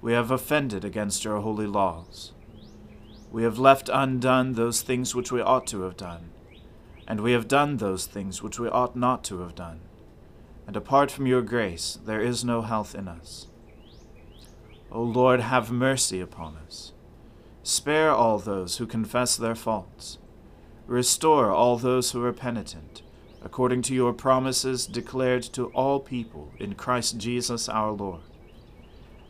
We have offended against your holy laws. We have left undone those things which we ought to have done, and we have done those things which we ought not to have done. And apart from your grace, there is no health in us. O Lord, have mercy upon us. Spare all those who confess their faults. Restore all those who are penitent according to your promises declared to all people in Christ Jesus our Lord.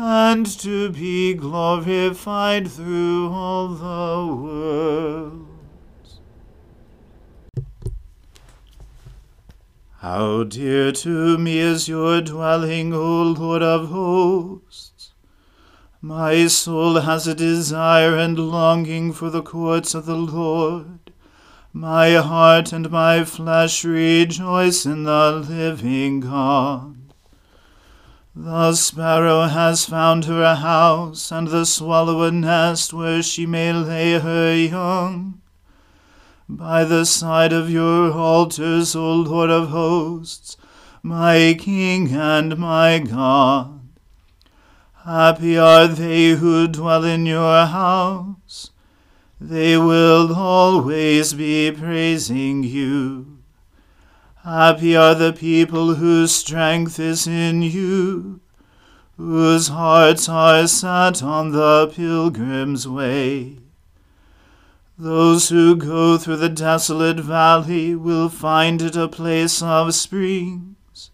and to be glorified through all the worlds. How dear to me is your dwelling, O Lord of hosts! My soul has a desire and longing for the courts of the Lord. My heart and my flesh rejoice in the living God. The sparrow has found her a house, and the swallow a nest where she may lay her young. By the side of your altars, O Lord of hosts, my King and my God. Happy are they who dwell in your house. They will always be praising you. Happy are the people whose strength is in you, whose hearts are set on the pilgrim's way. Those who go through the desolate valley will find it a place of springs,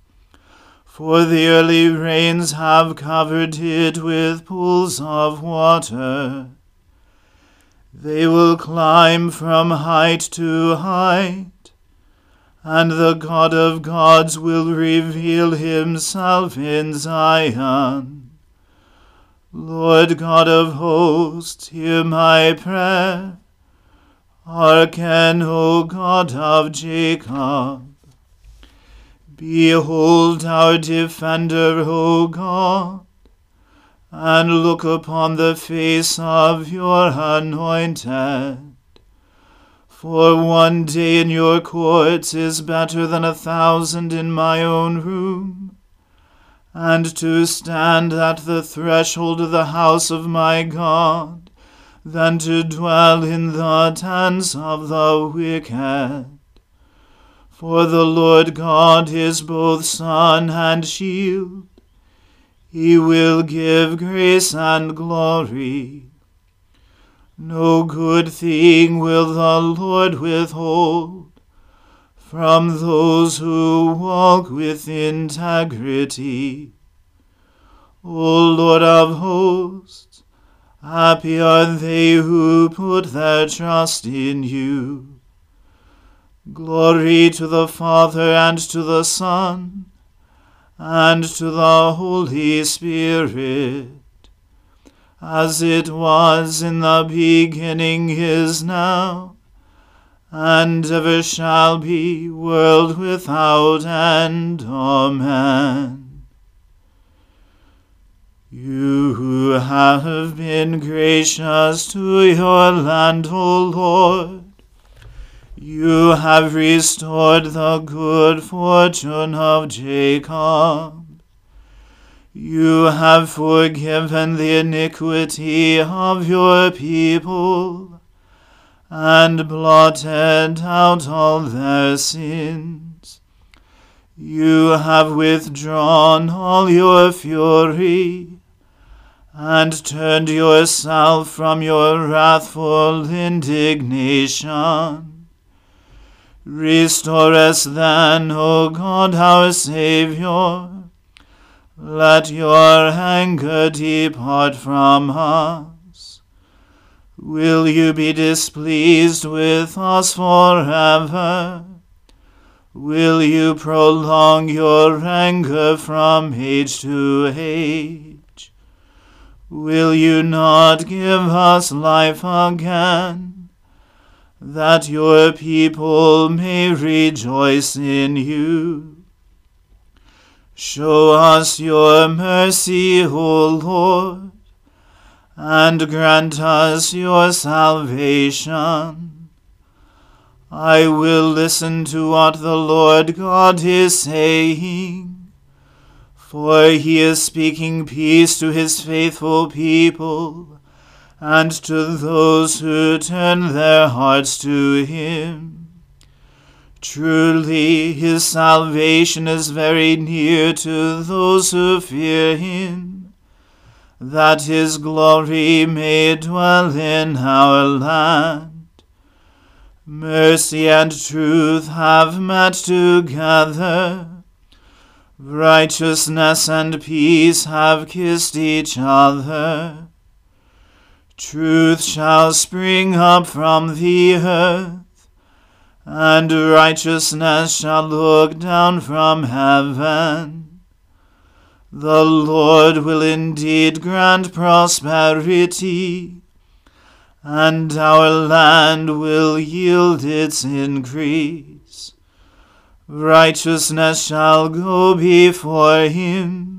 for the early rains have covered it with pools of water. They will climb from height to height, and the God of gods will reveal himself in Zion. Lord God of hosts, hear my prayer. Hearken, O God of Jacob. Behold our defender, O God, and look upon the face of your anointed. For one day in your courts is better than a thousand in my own room. And to stand at the threshold of the house of my God, than to dwell in the tents of the wicked. For the Lord God is both sun and shield. He will give grace and glory. No good thing will the Lord withhold from those who walk with integrity. O Lord of hosts, happy are they who put their trust in you. Glory to the Father and to the Son and to the Holy Spirit, as it was in the beginning is now, and ever shall be, world without end. Amen. You who have been gracious to your land, O Lord, you have restored the good fortune of Jacob. You have forgiven the iniquity of your people, and blotted out all their sins. You have withdrawn all your fury, and turned yourself from your wrathful indignation. Restore us then, O God our Saviour. Let your anger depart from us. Will you be displeased with us forever? Will you prolong your anger from age to age? Will you not give us life again? that your people may rejoice in you. Show us your mercy, O Lord, and grant us your salvation. I will listen to what the Lord God is saying, for he is speaking peace to his faithful people and to those who turn their hearts to him. Truly, his salvation is very near to those who fear him, that his glory may dwell in our land. Mercy and truth have met together. Righteousness and peace have kissed each other. Truth shall spring up from the earth, and righteousness shall look down from heaven. The Lord will indeed grant prosperity, and our land will yield its increase. Righteousness shall go before him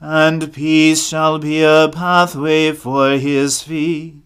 and peace shall be a pathway for his feet.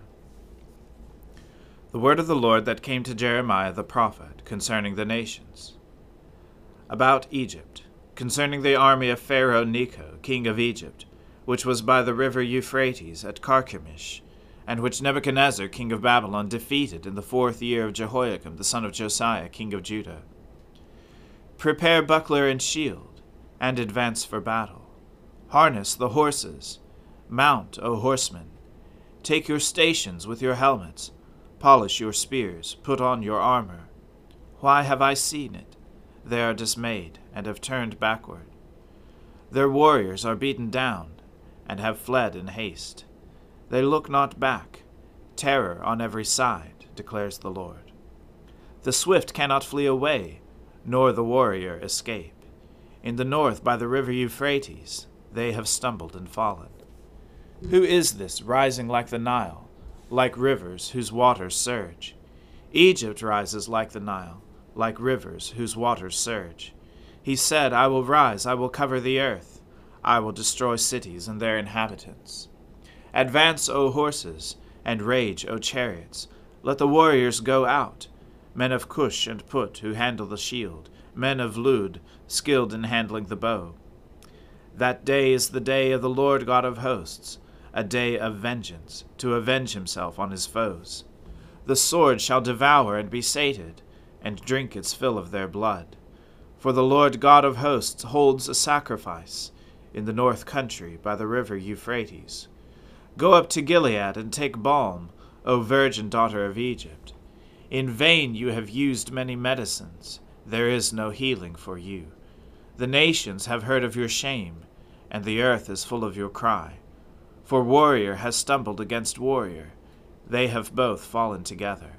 The word of the Lord that came to Jeremiah the prophet concerning the nations. About Egypt, concerning the army of Pharaoh Necho, king of Egypt, which was by the river Euphrates at Carchemish, and which Nebuchadnezzar king of Babylon defeated in the fourth year of Jehoiakim the son of Josiah king of Judah. Prepare buckler and shield, and advance for battle. Harness the horses Mount, O horsemen. Take your stations with your helmets. Polish your spears. Put on your armor. Why have I seen it? They are dismayed and have turned backward. Their warriors are beaten down, and have fled in haste. They look not back. Terror on every side, declares the Lord. The swift cannot flee away, nor the warrior escape. In the north by the river Euphrates, they have stumbled and fallen. Who is this rising like the Nile, like rivers whose waters surge? Egypt rises like the Nile, like rivers whose waters surge. He said, I will rise, I will cover the earth, I will destroy cities and their inhabitants. Advance, O horses, and rage, O chariots. Let the warriors go out, men of Cush and Put, who handle the shield, men of Lud, skilled in handling the bow. That day is the day of the Lord God of hosts, a day of vengeance, to avenge himself on his foes. The sword shall devour and be sated, and drink its fill of their blood. For the Lord God of hosts holds a sacrifice in the north country by the river Euphrates. Go up to Gilead and take balm, O virgin daughter of Egypt. In vain you have used many medicines, there is no healing for you. The nations have heard of your shame, and the earth is full of your cry. For warrior has stumbled against warrior, they have both fallen together.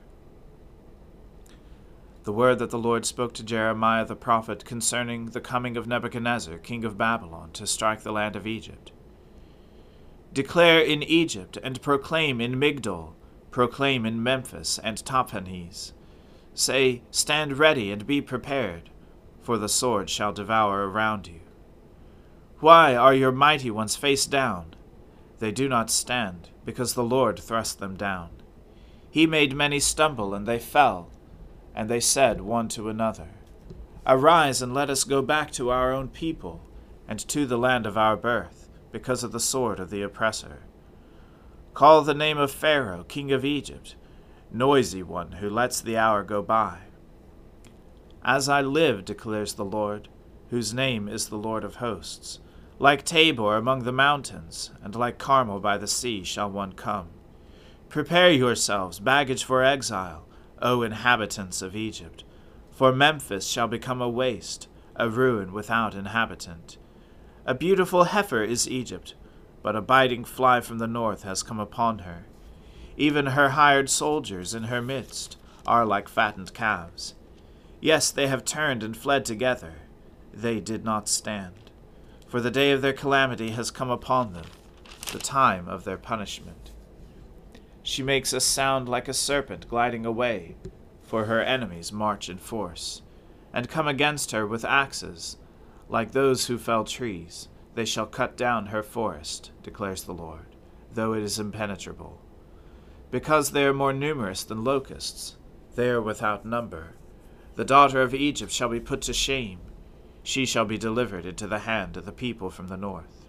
The word that the Lord spoke to Jeremiah the prophet concerning the coming of Nebuchadnezzar, king of Babylon, to strike the land of Egypt. Declare in Egypt, and proclaim in Migdol, proclaim in Memphis and Tahpanhes. Say, Stand ready and be prepared, for the sword shall devour around you. Why are your mighty ones face down? They do not stand, because the Lord thrust them down. He made many stumble, and they fell, and they said one to another, Arise and let us go back to our own people, and to the land of our birth, because of the sword of the oppressor. Call the name of Pharaoh, king of Egypt, noisy one who lets the hour go by. As I live, declares the Lord, whose name is the Lord of hosts, like Tabor among the mountains, and like Carmel by the sea shall one come. Prepare yourselves, baggage for exile, O inhabitants of Egypt, for Memphis shall become a waste, a ruin without inhabitant. A beautiful heifer is Egypt, but a biting fly from the north has come upon her. Even her hired soldiers in her midst are like fattened calves. Yes, they have turned and fled together. They did not stand for the day of their calamity has come upon them, the time of their punishment. She makes a sound like a serpent gliding away, for her enemies march in force, and come against her with axes, like those who fell trees. They shall cut down her forest, declares the Lord, though it is impenetrable. Because they are more numerous than locusts, they are without number. The daughter of Egypt shall be put to shame she shall be delivered into the hand of the people from the north.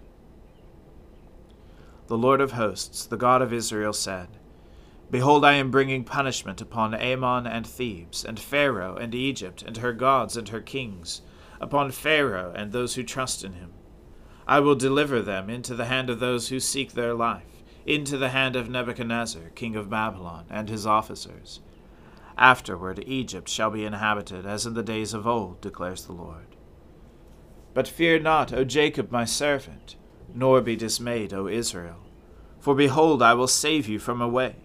The Lord of hosts, the God of Israel, said, Behold, I am bringing punishment upon Amon and Thebes, and Pharaoh and Egypt, and her gods and her kings, upon Pharaoh and those who trust in him. I will deliver them into the hand of those who seek their life, into the hand of Nebuchadnezzar, king of Babylon, and his officers. Afterward Egypt shall be inhabited as in the days of old, declares the Lord. But fear not, O Jacob my servant, nor be dismayed, O Israel. For behold, I will save you from away,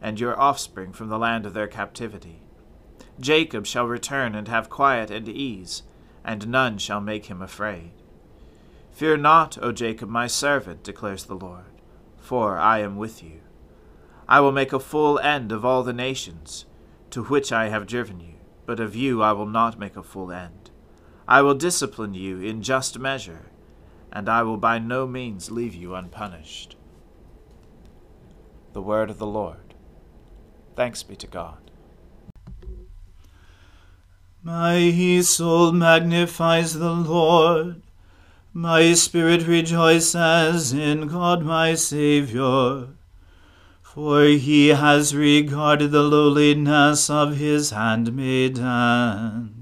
and your offspring from the land of their captivity. Jacob shall return and have quiet and ease, and none shall make him afraid. Fear not, O Jacob my servant, declares the Lord, for I am with you. I will make a full end of all the nations, to which I have driven you, but of you I will not make a full end. I will discipline you in just measure, and I will by no means leave you unpunished. The word of the Lord. Thanks be to God. My soul magnifies the Lord. My spirit rejoices in God my Saviour. For he has regarded the lowliness of his handmaiden.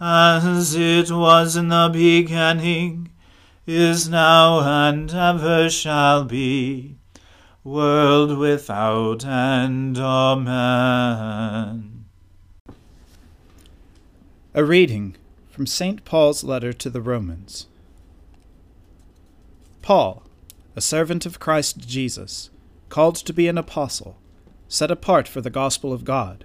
as it was in the beginning, is now, and ever shall be, world without end. Amen. A reading from St. Paul's letter to the Romans. Paul a servant of Christ Jesus, called to be an apostle, set apart for the gospel of God,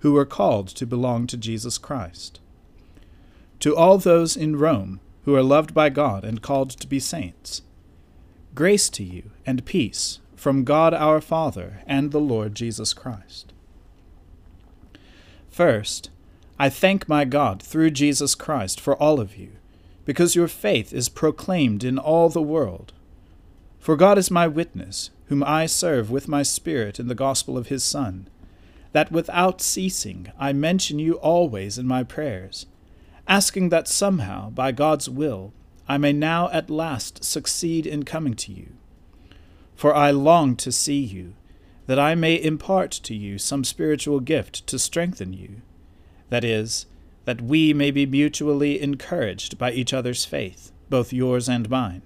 who are called to belong to Jesus Christ. To all those in Rome who are loved by God and called to be saints, grace to you and peace from God our Father and the Lord Jesus Christ. First, I thank my God through Jesus Christ for all of you because your faith is proclaimed in all the world. For God is my witness, whom I serve with my Spirit in the gospel of his Son, that without ceasing I mention you always in my prayers, asking that somehow, by God's will, I may now at last succeed in coming to you. For I long to see you, that I may impart to you some spiritual gift to strengthen you, that is, that we may be mutually encouraged by each other's faith, both yours and mine.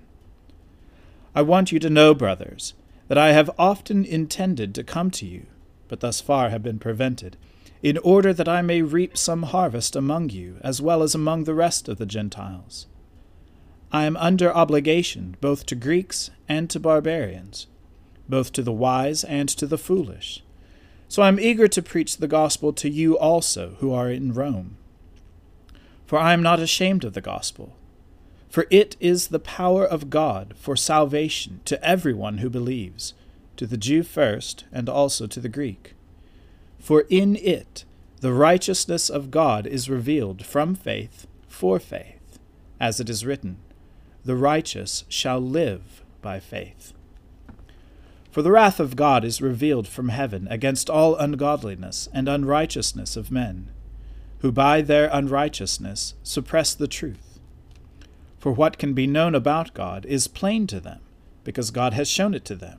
I want you to know, brothers, that I have often intended to come to you, but thus far have been prevented, in order that I may reap some harvest among you, as well as among the rest of the Gentiles. I am under obligation both to Greeks and to barbarians, both to the wise and to the foolish. So I am eager to preach the gospel to you also who are in Rome. For I am not ashamed of the gospel. For it is the power of God for salvation to everyone who believes, to the Jew first, and also to the Greek. For in it the righteousness of God is revealed from faith for faith, as it is written, The righteous shall live by faith. For the wrath of God is revealed from heaven against all ungodliness and unrighteousness of men who by their unrighteousness suppress the truth. For what can be known about God is plain to them, because God has shown it to them.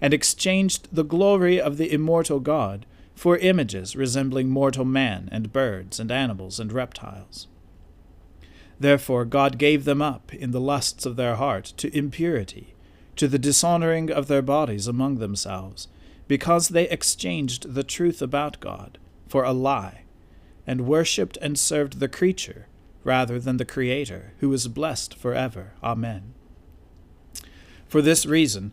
and exchanged the glory of the immortal God for images resembling mortal man, and birds, and animals, and reptiles. Therefore God gave them up in the lusts of their heart to impurity, to the dishonoring of their bodies among themselves, because they exchanged the truth about God for a lie and worshipped and served the creature rather than the Creator, who is blessed for ever. Amen. For this reason,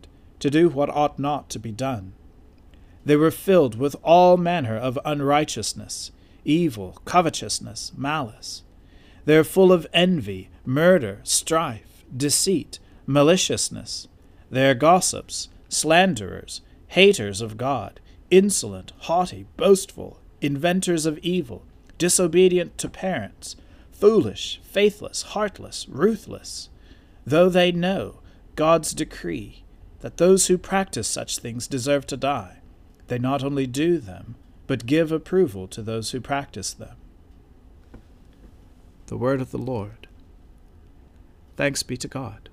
to do what ought not to be done. They were filled with all manner of unrighteousness, evil, covetousness, malice. They are full of envy, murder, strife, deceit, maliciousness. They are gossips, slanderers, haters of God, insolent, haughty, boastful, inventors of evil, disobedient to parents, foolish, faithless, heartless, ruthless. Though they know God's decree that those who practice such things deserve to die, they not only do them, but give approval to those who practice them. The Word of the Lord. Thanks be to God.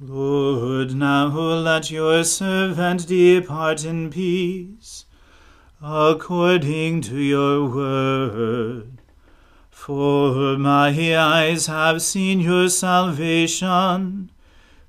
Lord, now let your servant depart in peace, according to your word. For my eyes have seen your salvation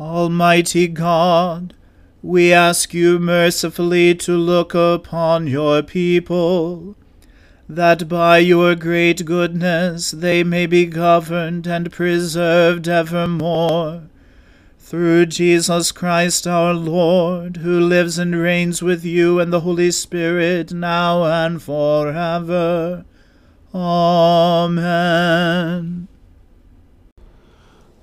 Almighty God, we ask you mercifully to look upon your people, that by your great goodness they may be governed and preserved evermore. Through Jesus Christ our Lord, who lives and reigns with you and the Holy Spirit now and forever. Amen.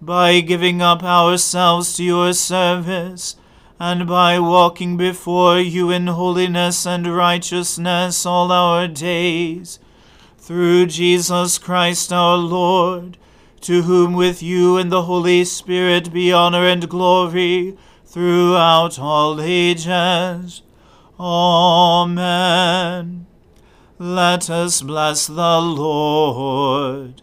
by giving up ourselves to your service and by walking before you in holiness and righteousness all our days. Through Jesus Christ our Lord, to whom with you and the Holy Spirit be honor and glory throughout all ages. Amen. Let us bless the Lord.